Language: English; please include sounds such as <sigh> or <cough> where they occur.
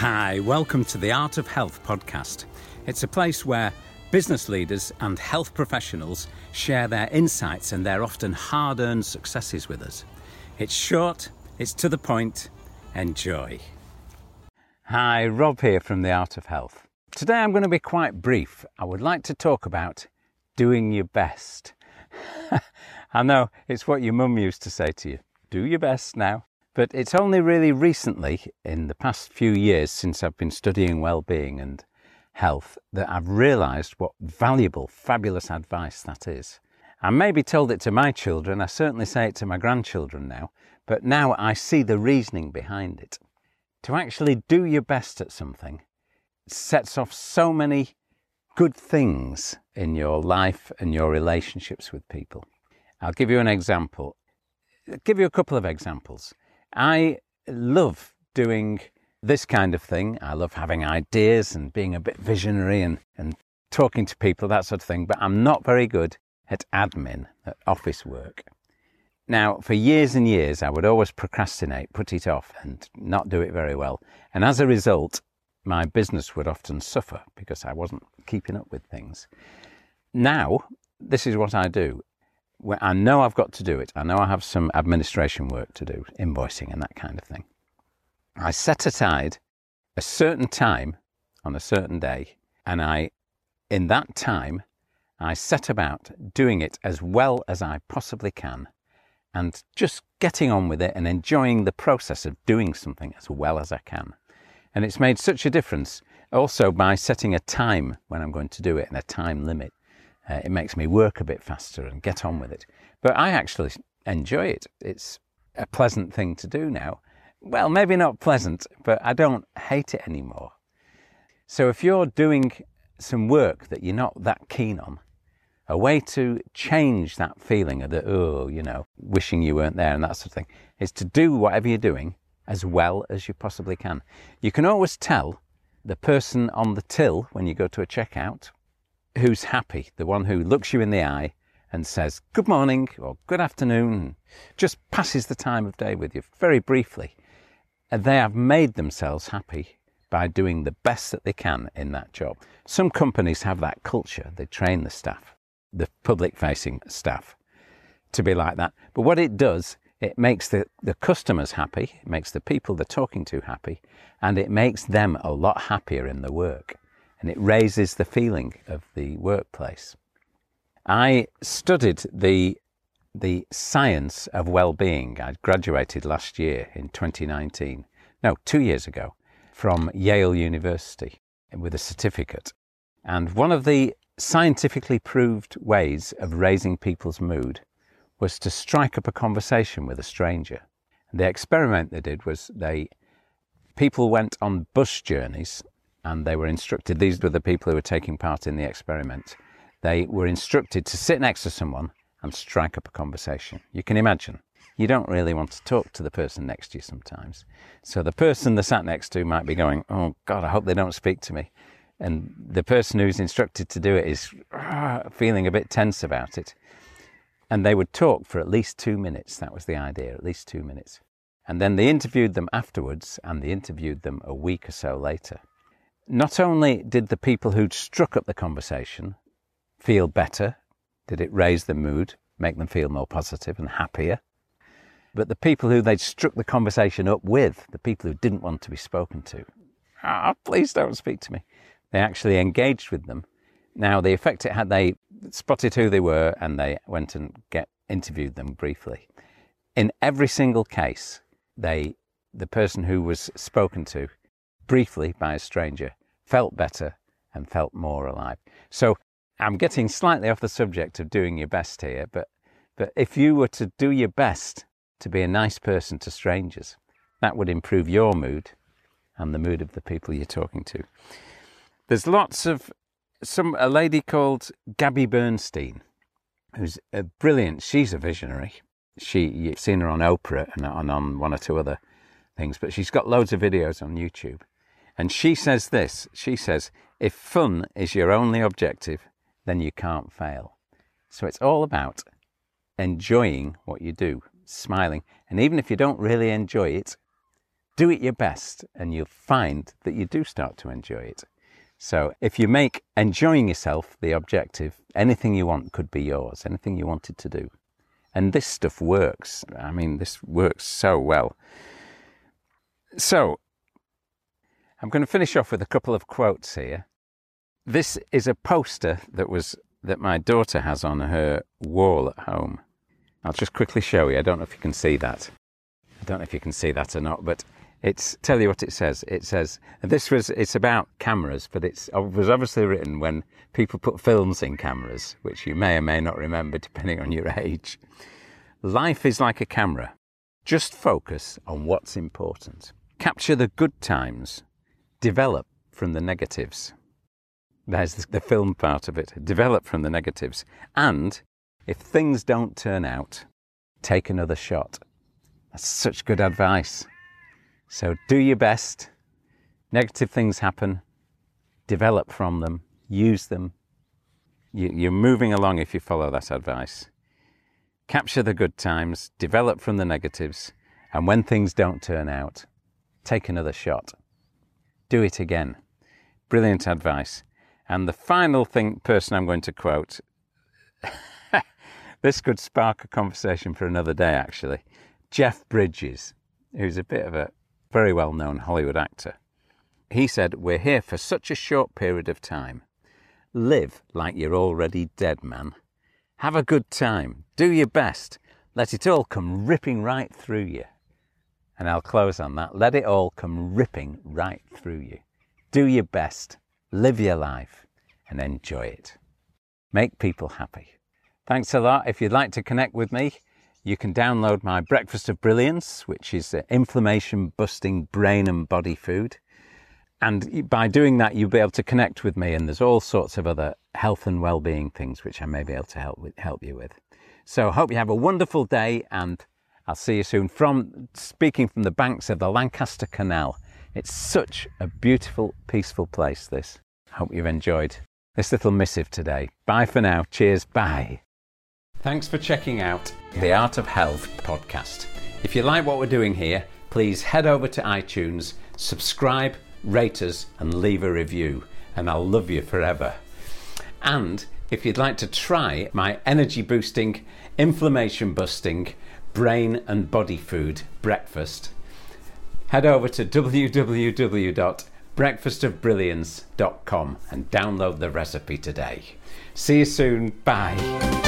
Hi, welcome to the Art of Health podcast. It's a place where business leaders and health professionals share their insights and their often hard earned successes with us. It's short, it's to the point. Enjoy. Hi, Rob here from the Art of Health. Today I'm going to be quite brief. I would like to talk about doing your best. <laughs> I know it's what your mum used to say to you do your best now. But it's only really recently, in the past few years since I've been studying well-being and health, that I've realised what valuable, fabulous advice that is. I maybe told it to my children, I certainly say it to my grandchildren now, but now I see the reasoning behind it. To actually do your best at something sets off so many good things in your life and your relationships with people. I'll give you an example. I'll give you a couple of examples. I love doing this kind of thing. I love having ideas and being a bit visionary and, and talking to people, that sort of thing, but I'm not very good at admin, at office work. Now, for years and years, I would always procrastinate, put it off, and not do it very well. And as a result, my business would often suffer because I wasn't keeping up with things. Now, this is what I do. I know I've got to do it. I know I have some administration work to do, invoicing and that kind of thing. I set aside a certain time on a certain day, and I, in that time, I set about doing it as well as I possibly can and just getting on with it and enjoying the process of doing something as well as I can. And it's made such a difference also by setting a time when I'm going to do it and a time limit. Uh, it makes me work a bit faster and get on with it. But I actually enjoy it. It's a pleasant thing to do now. Well, maybe not pleasant, but I don't hate it anymore. So if you're doing some work that you're not that keen on, a way to change that feeling of the, oh, you know, wishing you weren't there and that sort of thing, is to do whatever you're doing as well as you possibly can. You can always tell the person on the till when you go to a checkout who's happy, the one who looks you in the eye and says good morning or good afternoon, just passes the time of day with you very briefly. And they have made themselves happy by doing the best that they can in that job. Some companies have that culture. They train the staff, the public facing staff, to be like that. But what it does, it makes the, the customers happy, it makes the people they're talking to happy, and it makes them a lot happier in the work and it raises the feeling of the workplace. I studied the, the science of well-being. I graduated last year in 2019, no, two years ago, from Yale University with a certificate. And one of the scientifically proved ways of raising people's mood was to strike up a conversation with a stranger. And the experiment they did was they people went on bus journeys and they were instructed, these were the people who were taking part in the experiment, they were instructed to sit next to someone and strike up a conversation. You can imagine. You don't really want to talk to the person next to you sometimes. So the person they sat next to might be going, Oh God, I hope they don't speak to me. And the person who's instructed to do it is uh, feeling a bit tense about it. And they would talk for at least two minutes. That was the idea, at least two minutes. And then they interviewed them afterwards, and they interviewed them a week or so later. Not only did the people who'd struck up the conversation feel better, did it raise the mood, make them feel more positive and happier, but the people who they'd struck the conversation up with, the people who didn't want to be spoken to, ah, please don't speak to me, they actually engaged with them. Now, the effect it had, they spotted who they were and they went and get interviewed them briefly. In every single case, they, the person who was spoken to briefly by a stranger, felt better and felt more alive. So I'm getting slightly off the subject of doing your best here, but, but if you were to do your best to be a nice person to strangers, that would improve your mood and the mood of the people you're talking to. There's lots of some a lady called Gabby Bernstein, who's a brilliant. She's a visionary. She you've seen her on Oprah and on, on one or two other things, but she's got loads of videos on YouTube. And she says this she says, if fun is your only objective, then you can't fail. So it's all about enjoying what you do, smiling. And even if you don't really enjoy it, do it your best and you'll find that you do start to enjoy it. So if you make enjoying yourself the objective, anything you want could be yours, anything you wanted to do. And this stuff works. I mean, this works so well. So I'm going to finish off with a couple of quotes here. This is a poster that was that my daughter has on her wall at home. I'll just quickly show you. I don't know if you can see that. I don't know if you can see that or not, but it's tell you what it says. It says this was it's about cameras, but it's it was obviously written when people put films in cameras, which you may or may not remember <laughs> depending on your age. Life is like a camera. Just focus on what's important. Capture the good times. Develop from the negatives. There's the film part of it. Develop from the negatives. And if things don't turn out, take another shot. That's such good advice. So do your best. Negative things happen. Develop from them. Use them. You're moving along if you follow that advice. Capture the good times. Develop from the negatives. And when things don't turn out, take another shot. Do it again. Brilliant advice. And the final thing, person I'm going to quote, <laughs> this could spark a conversation for another day, actually. Jeff Bridges, who's a bit of a very well known Hollywood actor. He said, We're here for such a short period of time. Live like you're already dead, man. Have a good time. Do your best. Let it all come ripping right through you. And I'll close on that. Let it all come ripping right through you. Do your best. Live your life and enjoy it. Make people happy. Thanks a lot. If you'd like to connect with me, you can download my Breakfast of Brilliance, which is uh, inflammation busting brain and body food. And by doing that, you'll be able to connect with me. And there's all sorts of other health and well-being things which I may be able to help with, help you with. So, hope you have a wonderful day, and I'll see you soon. From speaking from the banks of the Lancaster Canal, it's such a beautiful, peaceful place. This. Hope you've enjoyed this little missive today. Bye for now. Cheers. Bye. Thanks for checking out the Art of Health podcast. If you like what we're doing here, please head over to iTunes, subscribe, rate us, and leave a review, and I'll love you forever. And if you'd like to try my energy boosting, inflammation busting, brain and body food breakfast, head over to www.breakfastofbrilliance.com and download the recipe today. See you soon. Bye.